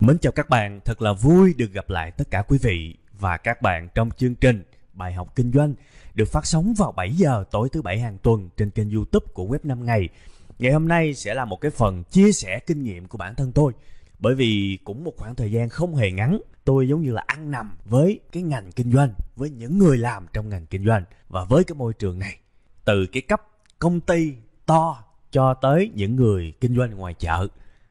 Mến chào các bạn, thật là vui được gặp lại tất cả quý vị và các bạn trong chương trình Bài học kinh doanh được phát sóng vào 7 giờ tối thứ bảy hàng tuần trên kênh YouTube của Web 5 ngày. Ngày hôm nay sẽ là một cái phần chia sẻ kinh nghiệm của bản thân tôi. Bởi vì cũng một khoảng thời gian không hề ngắn, tôi giống như là ăn nằm với cái ngành kinh doanh, với những người làm trong ngành kinh doanh và với cái môi trường này. Từ cái cấp công ty to cho tới những người kinh doanh ngoài chợ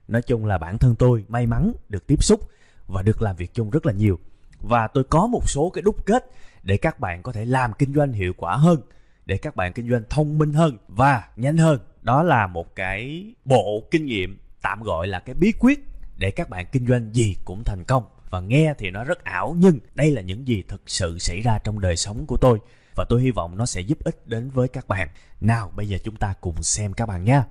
nói chung là bản thân tôi may mắn được tiếp xúc và được làm việc chung rất là nhiều. Và tôi có một số cái đúc kết để các bạn có thể làm kinh doanh hiệu quả hơn, để các bạn kinh doanh thông minh hơn và nhanh hơn. Đó là một cái bộ kinh nghiệm tạm gọi là cái bí quyết để các bạn kinh doanh gì cũng thành công. Và nghe thì nó rất ảo, nhưng đây là những gì thực sự xảy ra trong đời sống của tôi. Và tôi hy vọng nó sẽ giúp ích đến với các bạn. Nào, bây giờ chúng ta cùng xem các bạn nha.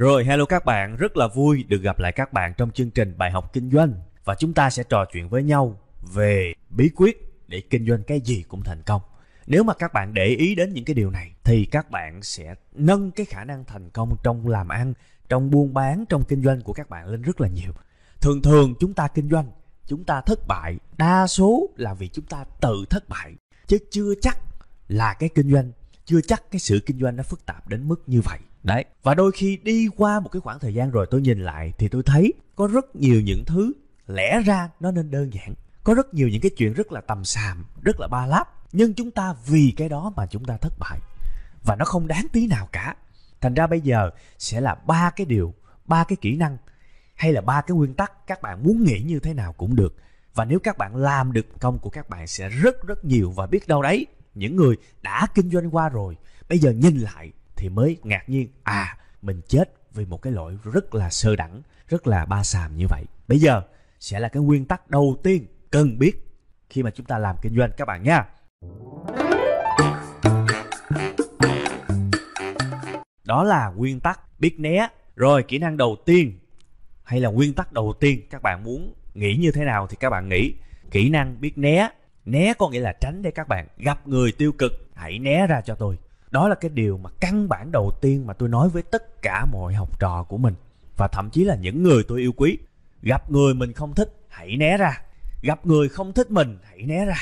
Rồi, hello các bạn, rất là vui được gặp lại các bạn trong chương trình bài học kinh doanh và chúng ta sẽ trò chuyện với nhau về bí quyết để kinh doanh cái gì cũng thành công. Nếu mà các bạn để ý đến những cái điều này thì các bạn sẽ nâng cái khả năng thành công trong làm ăn, trong buôn bán, trong kinh doanh của các bạn lên rất là nhiều. Thường thường chúng ta kinh doanh, chúng ta thất bại, đa số là vì chúng ta tự thất bại chứ chưa chắc là cái kinh doanh, chưa chắc cái sự kinh doanh nó phức tạp đến mức như vậy đấy. Và đôi khi đi qua một cái khoảng thời gian rồi tôi nhìn lại thì tôi thấy có rất nhiều những thứ lẽ ra nó nên đơn giản. Có rất nhiều những cái chuyện rất là tầm xàm, rất là ba láp. Nhưng chúng ta vì cái đó mà chúng ta thất bại. Và nó không đáng tí nào cả. Thành ra bây giờ sẽ là ba cái điều, ba cái kỹ năng hay là ba cái nguyên tắc các bạn muốn nghĩ như thế nào cũng được. Và nếu các bạn làm được công của các bạn sẽ rất rất nhiều. Và biết đâu đấy, những người đã kinh doanh qua rồi, bây giờ nhìn lại thì mới ngạc nhiên à mình chết vì một cái lỗi rất là sơ đẳng, rất là ba sàm như vậy. Bây giờ sẽ là cái nguyên tắc đầu tiên cần biết khi mà chúng ta làm kinh doanh các bạn nha. Đó là nguyên tắc biết né. Rồi, kỹ năng đầu tiên hay là nguyên tắc đầu tiên các bạn muốn nghĩ như thế nào thì các bạn nghĩ. Kỹ năng biết né. Né có nghĩa là tránh để các bạn gặp người tiêu cực. Hãy né ra cho tôi đó là cái điều mà căn bản đầu tiên mà tôi nói với tất cả mọi học trò của mình. Và thậm chí là những người tôi yêu quý. Gặp người mình không thích, hãy né ra. Gặp người không thích mình, hãy né ra.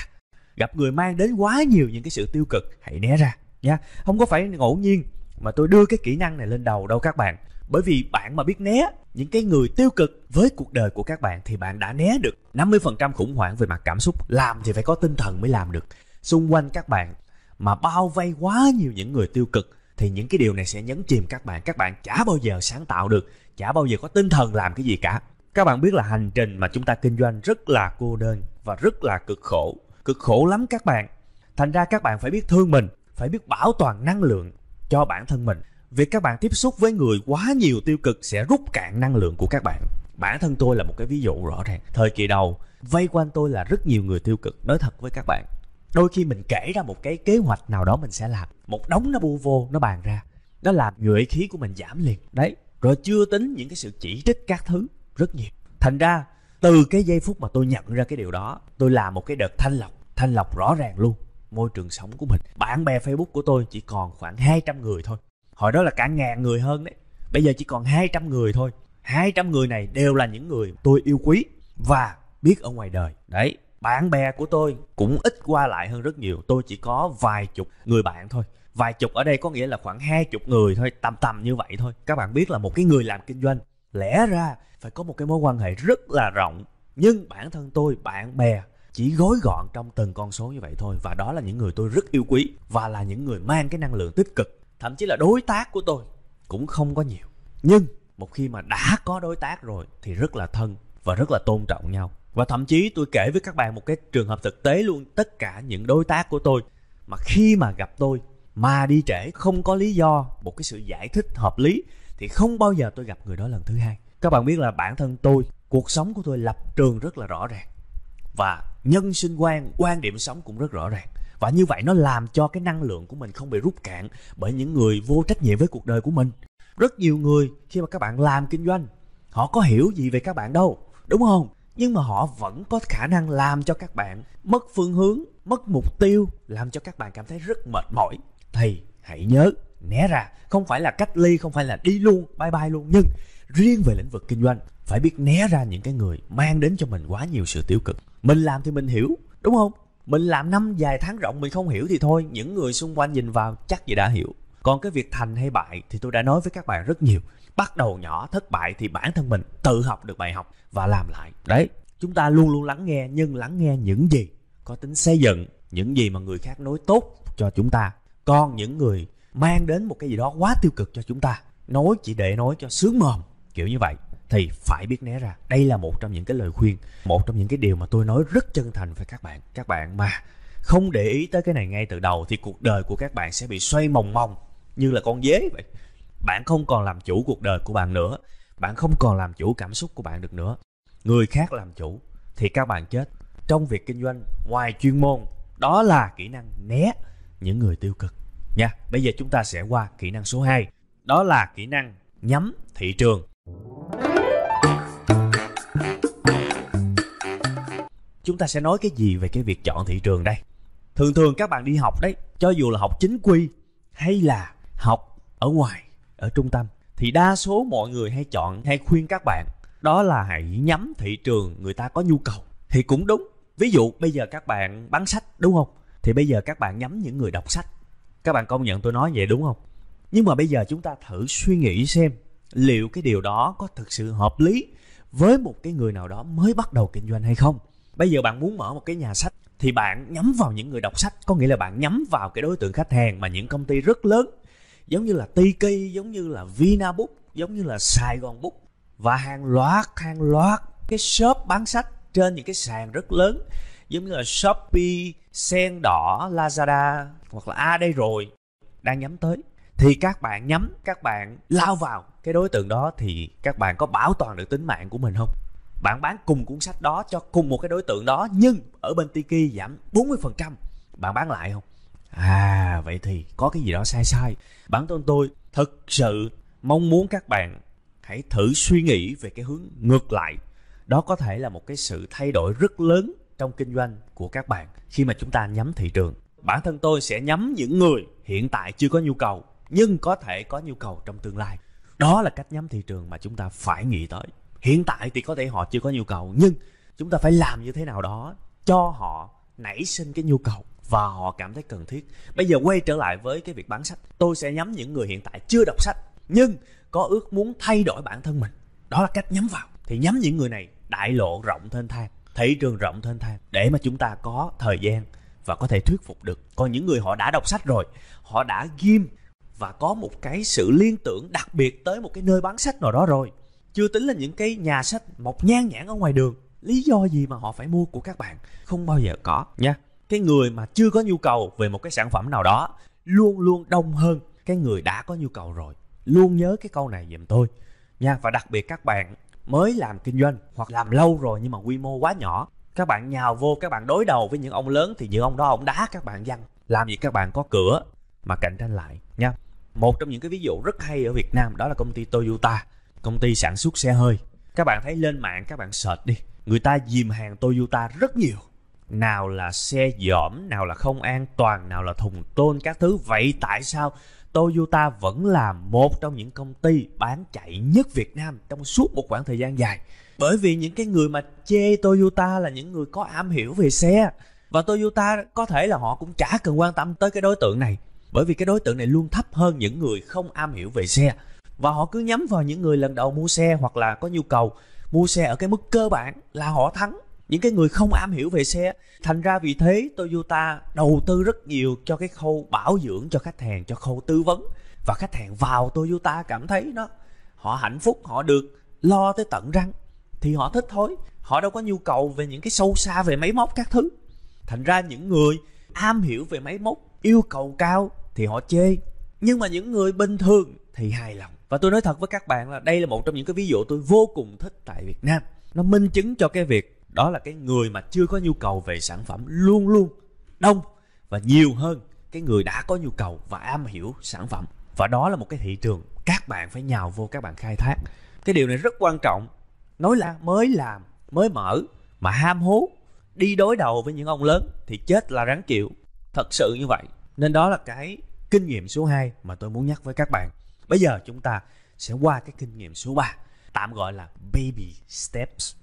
Gặp người mang đến quá nhiều những cái sự tiêu cực, hãy né ra nha không có phải ngẫu nhiên mà tôi đưa cái kỹ năng này lên đầu đâu các bạn. Bởi vì bạn mà biết né những cái người tiêu cực với cuộc đời của các bạn thì bạn đã né được 50% khủng hoảng về mặt cảm xúc. Làm thì phải có tinh thần mới làm được. Xung quanh các bạn mà bao vây quá nhiều những người tiêu cực, thì những cái điều này sẽ nhấn chìm các bạn. Các bạn chả bao giờ sáng tạo được, chả bao giờ có tinh thần làm cái gì cả. Các bạn biết là hành trình mà chúng ta kinh doanh rất là cô đơn và rất là cực khổ. Cực khổ lắm các bạn. Thành ra các bạn phải biết thương mình, phải biết bảo toàn năng lượng cho bản thân mình. Việc các bạn tiếp xúc với người quá nhiều tiêu cực sẽ rút cạn năng lượng của các bạn. Bản thân tôi là một cái ví dụ rõ ràng. Thời kỳ đầu, vây quanh tôi là rất nhiều người tiêu cực. Nói thật với các bạn đôi khi mình kể ra một cái kế hoạch nào đó mình sẽ làm. Một đống nó bu vô nó bàn ra. Nó làm nhuệ khí của mình giảm liền. Đấy. Rồi chưa tính những cái sự chỉ trích các thứ rất nhiều. Thành ra từ cái giây phút mà tôi nhận ra cái điều đó tôi làm một cái đợt thanh lọc. Thanh lọc rõ ràng luôn môi trường sống của mình. Bạn bè facebook của tôi chỉ còn khoảng 200 người thôi. Hồi đó là cả ngàn người hơn đấy. Bây giờ chỉ còn 200 người thôi. 200 người này đều là những người tôi yêu quý và biết ở ngoài đời. Đấy bạn bè của tôi cũng ít qua lại hơn rất nhiều. Tôi chỉ có vài chục người bạn thôi. Vài chục ở đây có nghĩa là khoảng hai chục người thôi, tầm tầm như vậy thôi. Các bạn biết là một cái người làm kinh doanh, lẽ ra phải có một cái mối quan hệ rất là rộng. Nhưng bản thân tôi, bạn bè chỉ gói gọn trong từng con số như vậy thôi. Và đó là những người tôi rất yêu quý và là những người mang cái năng lượng tích cực. Thậm chí là đối tác của tôi cũng không có nhiều. Nhưng một khi mà đã có đối tác rồi thì rất là thân và rất là tôn trọng nhau và thậm chí tôi kể với các bạn một cái trường hợp thực tế luôn, tất cả những đối tác của tôi mà khi mà gặp tôi mà đi trễ không có lý do, một cái sự giải thích hợp lý, thì không bao giờ tôi gặp người đó lần thứ hai. Các bạn biết là bản thân tôi, cuộc sống của tôi lập trường rất là rõ ràng. Và nhân sinh quan quan điểm sống cũng rất rõ ràng. Và như vậy nó làm cho cái năng lượng của mình không bị rút cạn bởi những người vô trách nhiệm với cuộc đời của mình. Rất nhiều người khi mà các bạn làm kinh doanh, họ có hiểu gì về các bạn đâu, đúng không? Nhưng mà họ vẫn có khả năng làm cho các bạn mất phương hướng, mất mục tiêu, làm cho các bạn cảm thấy rất mệt mỏi. Thì hãy nhớ, né ra. Không phải là cách ly, không phải là đi luôn, bye bye luôn. Nhưng riêng về lĩnh vực kinh doanh, phải biết né ra những cái người mang đến cho mình quá nhiều sự tiêu cực. Mình làm thì mình hiểu, đúng không? Mình làm năm dài tháng rộng, mình không hiểu thì thôi. Những người xung quanh nhìn vào chắc gì đã hiểu. Còn cái việc thành hay bại thì tôi đã nói với các bạn rất nhiều bắt đầu nhỏ, thất bại thì bản thân mình tự học được bài học và làm lại. Đấy, chúng ta luôn luôn lắng nghe, nhưng lắng nghe những gì có tính xây dựng, những gì mà người khác nói tốt cho chúng ta. Còn những người mang đến một cái gì đó quá tiêu cực cho chúng ta, nói chỉ để nói cho sướng mồm, kiểu như vậy, thì phải biết né ra. Đây là một trong những cái lời khuyên, một trong những cái điều mà tôi nói rất chân thành với các bạn. Các bạn mà không để ý tới cái này ngay từ đầu thì cuộc đời của các bạn sẽ bị xoay mòng mòng như là con dế vậy bạn không còn làm chủ cuộc đời của bạn nữa. Bạn không còn làm chủ cảm xúc của bạn được nữa. Người khác làm chủ thì các bạn chết. Trong việc kinh doanh, ngoài chuyên môn, đó là kỹ năng né những người tiêu cực. Nha, bây giờ chúng ta sẽ qua kỹ năng số 2 đó là kỹ năng nhắm thị trường. Chúng ta sẽ nói cái gì về cái việc chọn thị trường đây? Thường thường các bạn đi học đấy, cho dù là học chính quy hay là học ở ngoài ở trung tâm, thì đa số mọi người hay chọn hay khuyên các bạn đó là hãy nhắm thị trường người ta có nhu cầu. Thì cũng đúng. Ví dụ bây giờ các bạn bán sách, đúng không? Thì bây giờ các bạn nhắm những người đọc sách. Các bạn công nhận tôi nói vậy đúng không? Nhưng mà bây giờ chúng ta thử suy nghĩ xem liệu cái điều đó có thực sự hợp lý với một cái người nào đó mới bắt đầu kinh doanh hay không. Bây giờ bạn muốn mở một cái nhà sách thì bạn nhắm vào những người đọc sách. Có nghĩa là bạn nhắm vào cái đối tượng khách hàng mà những công ty rất lớn giống như là Tiki giống như là Vinabook giống như là Sài Gòn Book. Và hàng loạt hàng loạt cái shop bán sách trên những cái sàn rất lớn. Giống như là Shopee, Sen đỏ, Lazada hoặc là A đây rồi đang nhắm tới. Thì các bạn nhắm các bạn lao vào cái đối tượng đó thì các bạn có bảo toàn được tính mạng của mình không? Bạn bán cùng cuốn sách đó cho cùng một cái đối tượng đó nhưng ở bên Tiki giảm 40% bạn bán lại không? À vậy thì có cái gì đó sai sai. Bản thân tôi thực sự mong muốn các bạn hãy thử suy nghĩ về cái hướng ngược lại. Đó có thể là một cái sự thay đổi rất lớn trong kinh doanh của các bạn khi mà chúng ta nhắm thị trường. Bản thân tôi sẽ nhắm những người hiện tại chưa có nhu cầu, nhưng có thể có nhu cầu trong tương lai. Đó là cách nhắm thị trường mà chúng ta phải nghĩ tới. Hiện tại thì có thể họ chưa có nhu cầu, nhưng chúng ta phải làm như thế nào đó cho họ nảy sinh cái nhu cầu và họ cảm thấy cần thiết. Bây giờ quay trở lại với cái việc bán sách. Tôi sẽ nhắm những người hiện tại chưa đọc sách, nhưng có ước muốn thay đổi bản thân mình. Đó là cách nhắm vào. Thì nhắm những người này đại lộ rộng thênh thang, thị trường rộng thênh thang để mà chúng ta có thời gian và có thể thuyết phục được. Còn những người họ đã đọc sách rồi, họ đã ghim và có một cái sự liên tưởng đặc biệt tới một cái nơi bán sách nào đó rồi, chưa tính là những cái nhà sách mọc nhan nhãn ở ngoài đường. Lý do gì mà họ phải mua của các bạn? Không bao giờ có nha cái người mà chưa có nhu cầu về một cái sản phẩm nào đó, luôn luôn đông hơn cái người đã có nhu cầu rồi. Luôn nhớ cái câu này giùm tôi nha. Và đặc biệt các bạn mới làm kinh doanh hoặc làm lâu rồi nhưng mà quy mô quá nhỏ, các bạn nhào vô, các bạn đối đầu với những ông lớn thì những ông đó ông đá các bạn văng làm gì các bạn có cửa mà cạnh tranh lại nha. Một trong những cái ví dụ rất hay ở Việt Nam đó là công ty Toyota, công ty sản xuất xe hơi. Các bạn thấy lên mạng các bạn search đi, người ta dìm hàng Toyota rất nhiều nào là xe dỏm nào là không an toàn, nào là thùng tôn các thứ. Vậy tại sao Toyota vẫn là một trong những công ty bán chạy nhất Việt Nam trong suốt một khoảng thời gian dài? Bởi vì những cái người mà chê Toyota là những người có am hiểu về xe. Và Toyota có thể là họ cũng chả cần quan tâm tới cái đối tượng này. Bởi vì cái đối tượng này luôn thấp hơn những người không am hiểu về xe. Và họ cứ nhắm vào những người lần đầu mua xe hoặc là có nhu cầu mua xe ở cái mức cơ bản là họ thắng những cái người không am hiểu về xe thành ra vì thế Toyota đầu tư rất nhiều cho cái khâu bảo dưỡng cho khách hàng, cho khâu tư vấn. Và khách hàng vào Toyota cảm thấy nó, họ hạnh phúc, họ được lo tới tận răng. Thì họ thích thôi, họ đâu có nhu cầu về những cái sâu xa về máy móc các thứ. Thành ra những người am hiểu về máy móc, yêu cầu cao thì họ chê. Nhưng mà những người bình thường thì hài lòng. Và tôi nói thật với các bạn là đây là một trong những cái ví dụ tôi vô cùng thích tại Việt Nam. Nó minh chứng cho cái việc đó là cái người mà chưa có nhu cầu về sản phẩm luôn luôn đông và nhiều hơn cái người đã có nhu cầu và am hiểu sản phẩm. Và đó là một cái thị trường các bạn phải nhào vô các bạn khai thác. Cái điều này rất quan trọng. Nói là mới làm mới mở mà ham hố đi đối đầu với những ông lớn thì chết là ráng chịu. Thật sự như vậy. Nên đó là cái kinh nghiệm số 2 mà tôi muốn nhắc với các bạn. Bây giờ chúng ta sẽ qua cái kinh nghiệm số 3, tạm gọi là baby steps.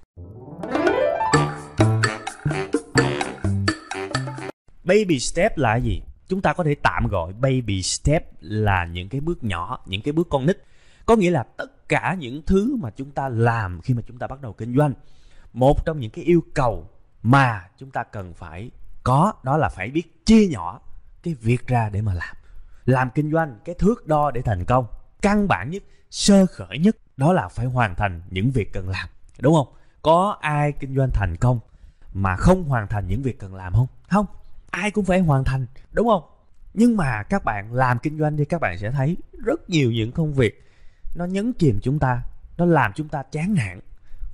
Baby step là gì? Chúng ta có thể tạm gọi baby step là những cái bước nhỏ, những cái bước con nít. Có nghĩa là tất cả những thứ mà chúng ta làm khi mà chúng ta bắt đầu kinh doanh. Một trong những cái yêu cầu mà chúng ta cần phải có đó là phải biết chia nhỏ cái việc ra để mà làm. Làm kinh doanh cái thước đo để thành công. Căn bản nhất, sơ khởi nhất đó là phải hoàn thành những việc cần làm. Đúng không? Có ai kinh doanh thành công mà không hoàn thành những việc cần làm không? Không ai cũng phải hoàn thành, đúng không? Nhưng mà các bạn làm kinh doanh thì các bạn sẽ thấy rất nhiều những công việc nó nhấn chìm chúng ta, nó làm chúng ta chán nản.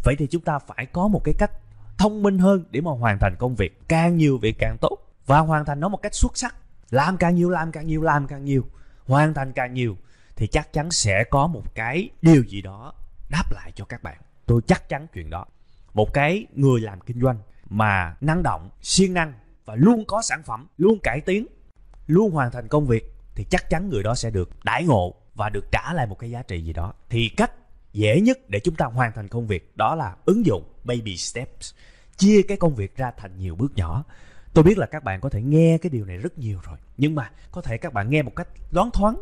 Vậy thì chúng ta phải có một cái cách thông minh hơn để mà hoàn thành công việc. Càng nhiều việc càng tốt. Và hoàn thành nó một cách xuất sắc. Làm càng nhiều, làm càng nhiều, làm càng nhiều. Hoàn thành càng nhiều thì chắc chắn sẽ có một cái điều gì đó đáp lại cho các bạn. Tôi chắc chắn chuyện đó. Một cái người làm kinh doanh mà năng động, siêng năng và luôn có sản phẩm, luôn cải tiến, luôn hoàn thành công việc, thì chắc chắn người đó sẽ được đãi ngộ và được trả lại một cái giá trị gì đó. Thì cách dễ nhất để chúng ta hoàn thành công việc đó là ứng dụng baby steps, chia cái công việc ra thành nhiều bước nhỏ. Tôi biết là các bạn có thể nghe cái điều này rất nhiều rồi, nhưng mà có thể các bạn nghe một cách loáng thoáng,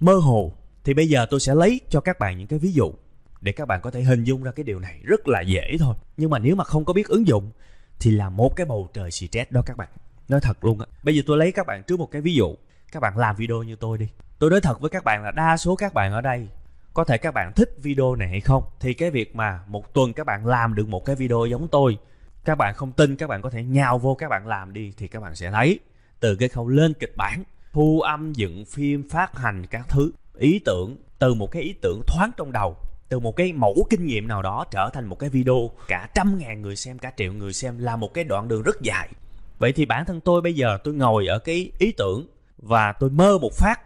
mơ hồ, thì bây giờ tôi sẽ lấy cho các bạn những cái ví dụ để các bạn có thể hình dung ra cái điều này rất là dễ thôi. Nhưng mà nếu mà không có biết ứng dụng thì là một cái bầu trời stress đó các bạn. Nói thật luôn á, bây giờ tôi lấy các bạn trước một cái ví dụ. Các bạn làm video như tôi đi. Tôi nói thật với các bạn là đa số các bạn ở đây, có thể các bạn thích video này hay không, thì cái việc mà một tuần các bạn làm được một cái video giống tôi, các bạn không tin các bạn có thể nhào vô các bạn làm đi thì các bạn sẽ thấy từ cái khâu lên kịch bản, thu âm, dựng phim, phát hành các thứ. Ý tưởng, từ một cái ý tưởng thoáng trong đầu từ một cái mẫu kinh nghiệm nào đó trở thành một cái video, cả trăm ngàn người xem, cả triệu người xem là một cái đoạn đường rất dài. Vậy thì bản thân tôi bây giờ tôi ngồi ở cái ý tưởng và tôi mơ một phát,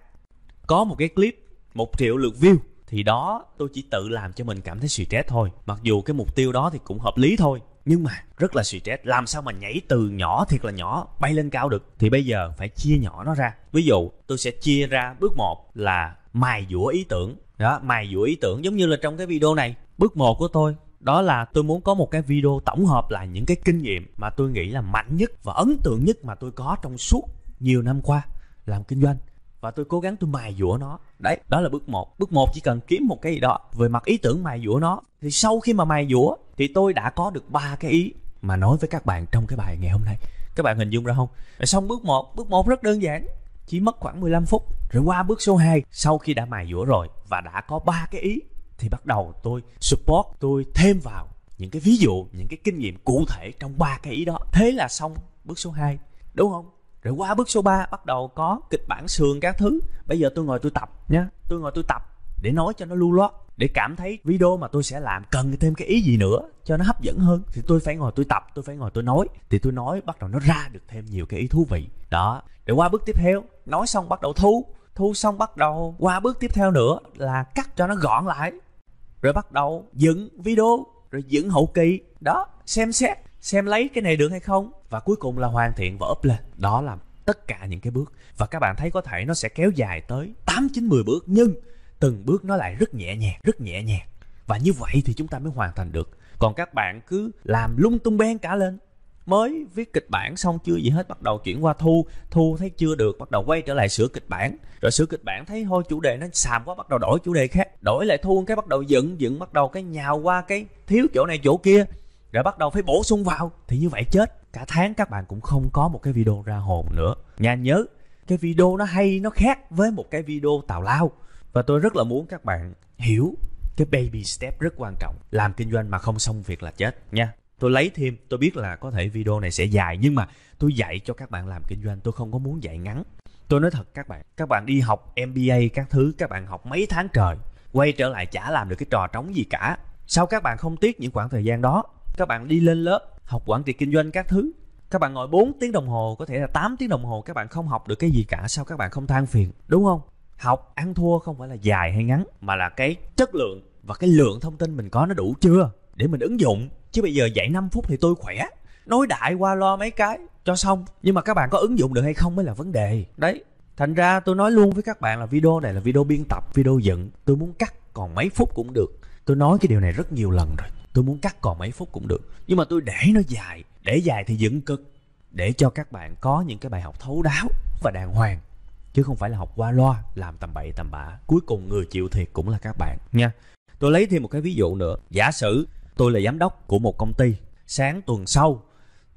có một cái clip, một triệu lượt view, thì đó tôi chỉ tự làm cho mình cảm thấy stress thôi. Mặc dù cái mục tiêu đó thì cũng hợp lý thôi, nhưng mà rất là stress. Làm sao mà nhảy từ nhỏ thiệt là nhỏ, bay lên cao được? Thì bây giờ phải chia nhỏ nó ra. Ví dụ, tôi sẽ chia ra bước một là mài dũa ý tưởng đó mài dũa ý tưởng giống như là trong cái video này. Bước một của tôi, đó là tôi muốn có một cái video tổng hợp lại những cái kinh nghiệm mà tôi nghĩ là mạnh nhất và ấn tượng nhất mà tôi có trong suốt nhiều năm qua làm kinh doanh. Và tôi cố gắng tôi mài dũa nó. Đấy, đó là bước một. Bước một, chỉ cần kiếm một cái gì đó về mặt ý tưởng mài dũa nó, thì sau khi mà mài dũa, thì tôi đã có được ba cái ý mà nói với các bạn trong cái bài ngày hôm nay. Các bạn hình dung ra không? Xong bước một. Bước một rất đơn giản, chỉ mất khoảng 15 phút. Rồi qua bước số 2 sau khi đã mài dũa rồi và đã có ba cái ý, thì bắt đầu tôi support, tôi thêm vào những cái ví dụ, những cái kinh nghiệm cụ thể trong ba cái ý đó. Thế là xong bước số 2 đúng không? Rồi qua bước số 3 bắt đầu có kịch bản sườn các thứ. Bây giờ tôi ngồi tôi tập nhé tôi ngồi tôi tập để nói cho nó lưu loát, để cảm thấy video mà tôi sẽ làm cần thêm cái ý gì nữa cho nó hấp dẫn hơn. Thì tôi phải ngồi tôi tập, tôi phải ngồi tôi nói. Thì tôi nói bắt đầu nó ra được thêm nhiều cái ý thú vị. Đó để qua bước tiếp theo, nói xong bắt đầu thu thu xong bắt đầu, qua bước tiếp theo nữa là cắt cho nó gọn lại. Rồi bắt đầu dựng video, rồi dựng hậu kỳ. Đó, xem xét, xem lấy cái này được hay không. Và cuối cùng là hoàn thiện và up lên. Đó là tất cả những cái bước. Và các bạn thấy có thể nó sẽ kéo dài tới 8 9 10 bước. Nhưng từng bước nó lại rất nhẹ nhàng, rất nhẹ nhàng. Và như vậy thì chúng ta mới hoàn thành được. Còn các bạn cứ làm lung tung beng cả lên mới viết kịch bản xong chưa gì hết, bắt đầu chuyển qua thu. Thu thấy chưa được, bắt đầu quay trở lại sửa kịch bản. Rồi sửa kịch bản thấy thôi, chủ đề nó xàm quá, bắt đầu đổi chủ đề khác. Đổi lại thu cái, bắt đầu dựng dựng, bắt đầu cái nhào qua cái thiếu chỗ này chỗ kia. Rồi bắt đầu phải bổ sung vào. Thì như vậy chết. Cả tháng các bạn cũng không có một cái video ra hồn nữa. Nha nhớ, cái video nó hay, nó khác với một cái video tào lao. Và tôi rất là muốn các bạn hiểu cái baby step rất quan trọng. Làm kinh doanh mà không xong việc là chết nha tôi lấy thêm, tôi biết là có thể video này sẽ dài, nhưng mà tôi dạy cho các bạn làm kinh doanh, tôi không có muốn dạy ngắn. Tôi nói thật, các bạn các bạn đi học mba các thứ, các bạn học mấy tháng trời, quay trở lại chả làm được cái trò trống gì cả. Sao các bạn không tiếc những khoảng thời gian đó? Các bạn đi lên lớp, học quản trị kinh doanh các thứ. Các bạn ngồi 4 tiếng đồng hồ, có thể là 8 tiếng đồng hồ, các bạn không học được cái gì cả, sao các bạn không than phiền, đúng không? Học, ăn thua không phải là dài hay ngắn, mà là cái chất lượng và cái lượng thông tin mình có nó đủ chưa? Để mình ứng dụng chứ bây giờ dạy 5 phút thì tôi khỏe. Nói đại qua lo mấy cái, cho xong. Nhưng mà các bạn có ứng dụng được hay không mới là vấn đề. Đấy, thành ra tôi nói luôn với các bạn là video này là video biên tập, video dựng. Tôi muốn cắt còn mấy phút cũng được. Tôi nói cái điều này rất nhiều lần rồi. Tôi muốn cắt còn mấy phút cũng được. Nhưng mà tôi để nó dài. Để dài thì dựng cực. Để cho các bạn có những cái bài học thấu đáo và đàng hoàng. Chứ không phải là học qua loa, làm tầm bậy tầm bạ. Cuối cùng người chịu thiệt cũng là các bạn nha. Tôi lấy thêm một cái ví dụ nữa. Giả sử tôi là giám đốc của một công ty sáng tuần sau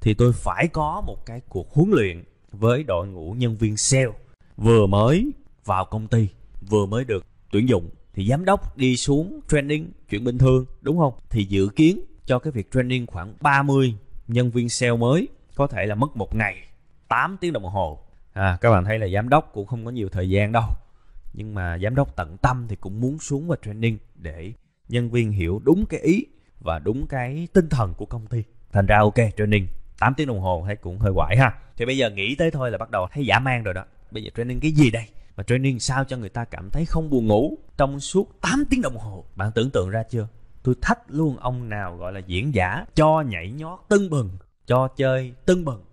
thì tôi phải có một cái cuộc huấn luyện với đội ngũ nhân viên sale vừa mới vào công ty vừa mới được tuyển dụng. Thì giám đốc đi xuống training chuyện bình thường đúng không? Thì dự kiến cho cái việc training khoảng 30 nhân viên sale mới có thể là mất một ngày 8 tiếng đồng hồ. À, các bạn thấy là giám đốc cũng không có nhiều thời gian đâu. Nhưng mà giám đốc tận tâm thì cũng muốn xuống và training để nhân viên hiểu đúng cái ý và đúng cái tinh thần của công ty. Thành ra ok, training 8 tiếng đồng hồ thấy cũng hơi quải ha. Thì bây giờ nghĩ tới thôi là bắt đầu thấy giả man rồi đó. Bây giờ training cái gì đây? Mà training sao cho người ta cảm thấy không buồn ngủ trong suốt 8 tiếng đồng hồ? Bạn tưởng tượng ra chưa? Tôi thách luôn ông nào gọi là diễn giả cho nhảy nhót tưng bừng, cho chơi tưng bừng.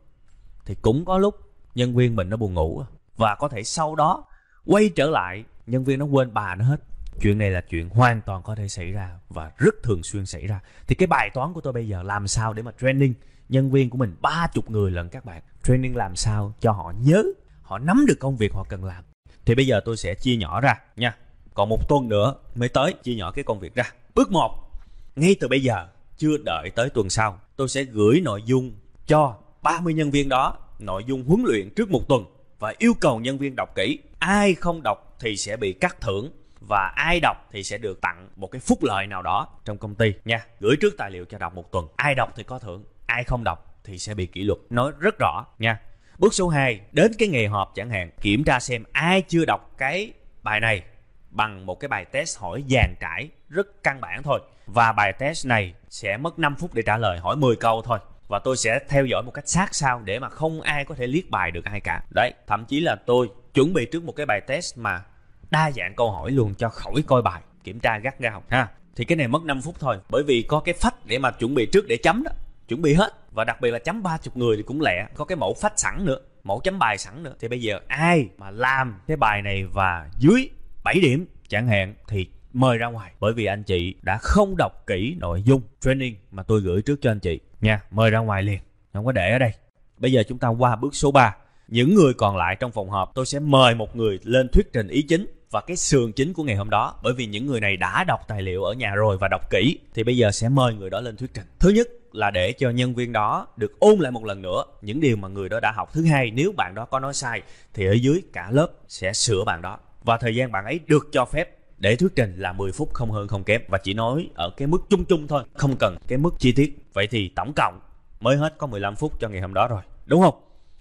Thì cũng có lúc nhân viên mình nó buồn ngủ à. và có thể sau đó quay trở lại, nhân viên nó quên bà nó hết chuyện này là chuyện hoàn toàn có thể xảy ra và rất thường xuyên xảy ra. Thì cái bài toán của tôi bây giờ làm sao để mà training nhân viên của mình? Ba chục người lần các bạn. Training làm sao cho họ nhớ, họ nắm được công việc họ cần làm. Thì bây giờ tôi sẽ chia nhỏ ra nha. Còn một tuần nữa mới tới, chia nhỏ cái công việc ra. Bước một, ngay từ bây giờ, chưa đợi tới tuần sau, tôi sẽ gửi nội dung cho 30 nhân viên đó, nội dung huấn luyện trước một tuần và yêu cầu nhân viên đọc kỹ. Ai không đọc thì sẽ bị cắt thưởng và ai đọc thì sẽ được tặng một cái phúc lợi nào đó trong công ty. Nha, gửi trước tài liệu cho đọc một tuần. Ai đọc thì có thưởng, ai không đọc thì sẽ bị kỷ luật. Nói rất rõ, nha. Bước số 2 đến cái ngày họp chẳng hạn, kiểm tra xem ai chưa đọc cái bài này bằng một cái bài test hỏi dàn trải, rất căn bản thôi. Và bài test này sẽ mất 5 phút để trả lời, hỏi 10 câu thôi. Và tôi sẽ theo dõi một cách sát sao để mà không ai có thể liếc bài được ai cả. Đấy, thậm chí là tôi chuẩn bị trước một cái bài test mà đa dạng câu hỏi luôn cho khỏi coi bài, kiểm tra gắt gao, ha. Thì cái này mất 5 phút thôi, bởi vì có cái phách để mà chuẩn bị trước để chấm đó, chuẩn bị hết. Và đặc biệt là chấm ba chục người thì cũng lẹ, có cái mẫu phách sẵn nữa, mẫu chấm bài sẵn nữa. Thì bây giờ ai mà làm cái bài này và dưới 7 điểm chẳng hạn thì mời ra ngoài. Bởi vì anh chị đã không đọc kỹ nội dung training mà tôi gửi trước cho anh chị. Nha, mời ra ngoài liền, không có để ở đây. Bây giờ chúng ta qua bước số 3 những người còn lại trong phòng họp, tôi sẽ mời một người lên thuyết trình ý chính và cái sườn chính của ngày hôm đó. Bởi vì những người này đã đọc tài liệu ở nhà rồi và đọc kỹ, thì bây giờ sẽ mời người đó lên thuyết trình. Thứ nhất là để cho nhân viên đó được ôn lại một lần nữa những điều mà người đó đã học. Thứ hai, nếu bạn đó có nói sai, thì ở dưới cả lớp sẽ sửa bạn đó. Và thời gian bạn ấy được cho phép để thuyết trình là 10 phút, không hơn, không kém. Và chỉ nói ở cái mức chung chung thôi, không cần cái mức chi tiết. Vậy thì tổng cộng mới hết có 15 phút cho ngày hôm đó rồi. Đúng không?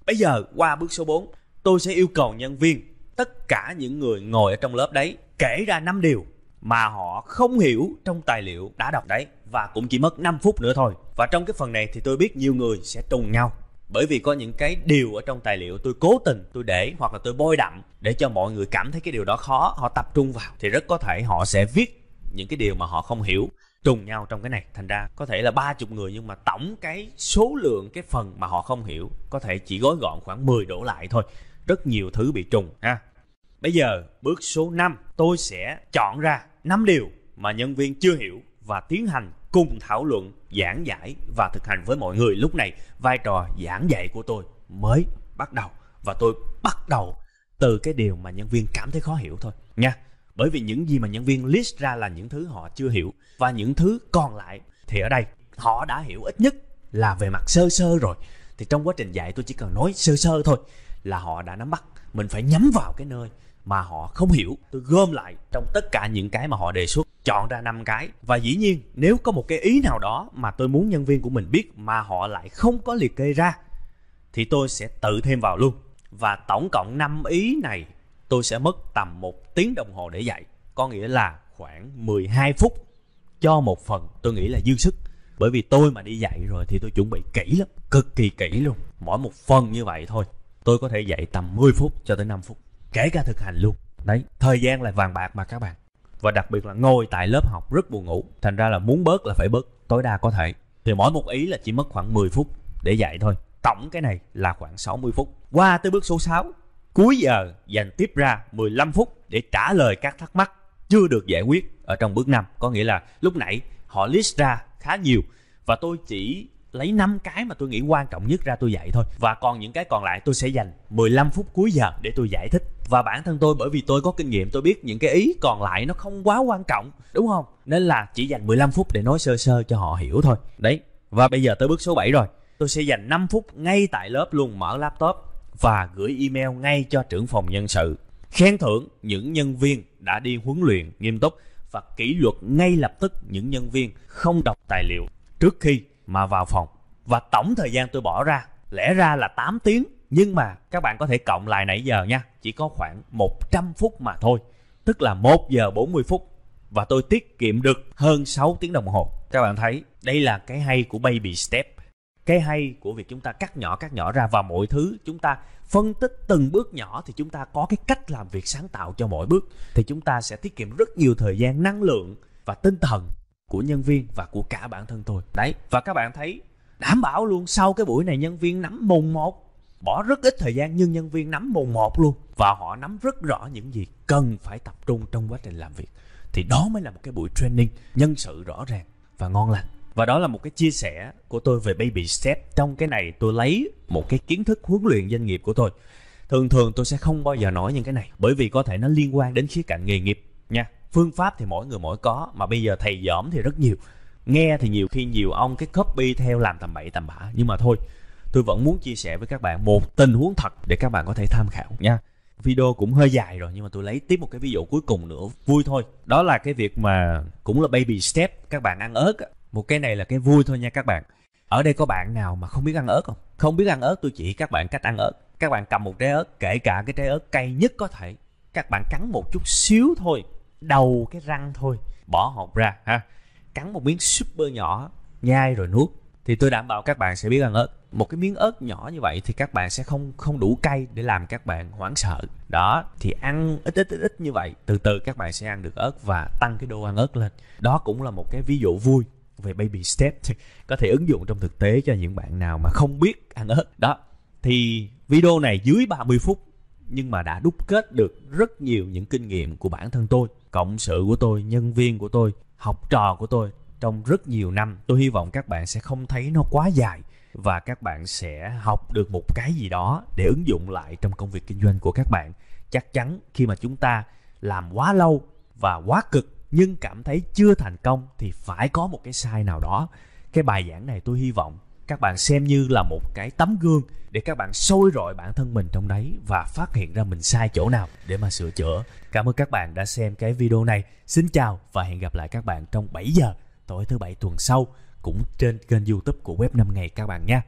Bây giờ qua bước số 4 tôi sẽ yêu cầu nhân viên tất cả những người ngồi ở trong lớp đấy kể ra năm điều mà họ không hiểu trong tài liệu đã đọc đấy. Và cũng chỉ mất 5 phút nữa thôi. Và trong cái phần này thì tôi biết nhiều người sẽ trùng nhau. Bởi vì có những cái điều ở trong tài liệu tôi cố tình tôi để hoặc là tôi bôi đậm để cho mọi người cảm thấy cái điều đó khó, họ tập trung vào thì rất có thể họ sẽ viết những cái điều mà họ không hiểu trùng nhau trong cái này. Thành ra có thể là ba chục người nhưng mà tổng cái số lượng cái phần mà họ không hiểu có thể chỉ gói gọn khoảng 10 đổ lại thôi. Rất nhiều thứ bị trùng ha bây giờ bước số 5 tôi sẽ chọn ra 5 điều mà nhân viên chưa hiểu và tiến hành cùng thảo luận, giảng giải và thực hành với mọi người. Lúc này, vai trò giảng dạy của tôi mới bắt đầu và tôi bắt đầu từ cái điều mà nhân viên cảm thấy khó hiểu thôi nha. Bởi vì những gì mà nhân viên list ra là những thứ họ chưa hiểu và những thứ còn lại thì ở đây họ đã hiểu ít nhất là về mặt sơ sơ rồi. Thì trong quá trình dạy tôi chỉ cần nói sơ sơ thôi là họ đã nắm bắt. Mình phải nhắm vào cái nơi mà họ không hiểu. Tôi gom lại trong tất cả những cái mà họ đề xuất, chọn ra năm cái. Và dĩ nhiên, nếu có một cái ý nào đó mà tôi muốn nhân viên của mình biết mà họ lại không có liệt kê ra, thì tôi sẽ tự thêm vào luôn. Và tổng cộng 5 ý này, tôi sẽ mất tầm một tiếng đồng hồ để dạy. Có nghĩa là khoảng 12 phút cho một phần, tôi nghĩ là dư sức. Bởi vì tôi mà đi dạy rồi thì tôi chuẩn bị kỹ lắm, cực kỳ kỹ luôn. Mỗi một phần như vậy thôi, tôi có thể dạy tầm 10 phút cho tới 5 phút kể cả thực hành luôn. Đấy. Thời gian là vàng bạc mà các bạn. Và đặc biệt là ngồi tại lớp học rất buồn ngủ. Thành ra là muốn bớt là phải bớt tối đa có thể. Thì mỗi một ý là chỉ mất khoảng 10 phút để dạy thôi. Tổng cái này là khoảng 60 phút. Qua tới bước số 6 cuối giờ dành tiếp ra 15 phút để trả lời các thắc mắc chưa được giải quyết ở trong bước 5 có nghĩa là lúc nãy họ list ra khá nhiều và tôi chỉ lấy 5 cái mà tôi nghĩ quan trọng nhất ra tôi dạy thôi. Và còn những cái còn lại tôi sẽ dành 15 phút cuối giờ để tôi giải thích và bản thân tôi, bởi vì tôi có kinh nghiệm, tôi biết những cái ý còn lại nó không quá quan trọng, đúng không? Nên là chỉ dành 15 phút để nói sơ sơ cho họ hiểu thôi. Đấy, và bây giờ tới bước số 7 rồi. Tôi sẽ dành 5 phút ngay tại lớp luôn, mở laptop và gửi email ngay cho trưởng phòng nhân sự. Khen thưởng những nhân viên đã đi huấn luyện nghiêm túc và kỷ luật ngay lập tức những nhân viên không đọc tài liệu trước khi mà vào phòng. Và tổng thời gian tôi bỏ ra, lẽ ra là 8 tiếng nhưng mà các bạn có thể cộng lại nãy giờ nha. Chỉ có khoảng 100 phút mà thôi. Tức là 1 giờ 40 phút. Và tôi tiết kiệm được hơn 6 tiếng đồng hồ. Các bạn thấy, đây là cái hay của baby step. Cái hay của việc chúng ta cắt nhỏ cắt nhỏ ra và mọi thứ chúng ta phân tích từng bước nhỏ thì chúng ta có cái cách làm việc sáng tạo cho mỗi bước. Thì chúng ta sẽ tiết kiệm rất nhiều thời gian, năng lượng và tinh thần của nhân viên và của cả bản thân tôi. Đấy, và các bạn thấy, đảm bảo luôn sau cái buổi này nhân viên nắm mùng một bỏ rất ít thời gian, nhưng nhân viên nắm mồm một luôn. Và họ nắm rất rõ những gì cần phải tập trung trong quá trình làm việc. Thì đó mới là một cái buổi training nhân sự rõ ràng và ngon lành. Và đó là một cái chia sẻ của tôi về baby step. Trong cái này tôi lấy một cái kiến thức huấn luyện doanh nghiệp của tôi. Thường thường tôi sẽ không bao giờ nói những cái này, bởi vì có thể nó liên quan đến khía cạnh nghề nghiệp nha. Phương pháp thì mỗi người mỗi có, mà bây giờ thầy dõm thì rất nhiều. Nghe thì nhiều khi nhiều ông cái copy theo làm tầm bậy tầm bạ, nhưng mà thôi tôi vẫn muốn chia sẻ với các bạn một tình huống thật để các bạn có thể tham khảo nha. Video cũng hơi dài rồi, nhưng mà tôi lấy tiếp một cái ví dụ cuối cùng nữa vui thôi. Đó là cái việc mà cũng là baby step, các bạn ăn ớt một cái này là cái vui thôi nha các bạn. Ở đây có bạn nào mà không biết ăn ớt không? Không biết ăn ớt, tôi chỉ các bạn cách ăn ớt. Các bạn cầm một trái ớt, kể cả cái trái ớt cay nhất có thể, các bạn cắn một chút xíu thôi, đầu cái răng thôi, bỏ hột ra ha. Cắn một miếng super nhỏ, nhai rồi nuốt thì tôi đảm bảo các bạn sẽ biết ăn ớt một cái miếng ớt nhỏ như vậy thì các bạn sẽ không không đủ cay để làm các bạn hoảng sợ. Đó, thì ăn ít ít ít ít như vậy, từ từ các bạn sẽ ăn được ớt và tăng cái độ ăn ớt lên. Đó cũng là một cái ví dụ vui về baby step. Có thể ứng dụng trong thực tế cho những bạn nào mà không biết ăn ớt. Đó, thì video này dưới 30 phút, nhưng mà đã đúc kết được rất nhiều những kinh nghiệm của bản thân tôi, cộng sự của tôi, nhân viên của tôi, học trò của tôi trong rất nhiều năm, tôi hy vọng các bạn sẽ không thấy nó quá dài và các bạn sẽ học được một cái gì đó để ứng dụng lại trong công việc kinh doanh của các bạn chắc chắn khi mà chúng ta làm quá lâu và quá cực nhưng cảm thấy chưa thành công thì phải có một cái sai nào đó cái bài giảng này tôi hy vọng các bạn xem như là một cái tấm gương để các bạn soi rọi bản thân mình trong đấy và phát hiện ra mình sai chỗ nào để mà sửa chữa. Cảm ơn các bạn đã xem cái video này. Xin chào và hẹn gặp lại các bạn trong 7 giờ tối thứ bảy tuần sau, cũng trên kênh youtube của web 5 ngày các bạn nha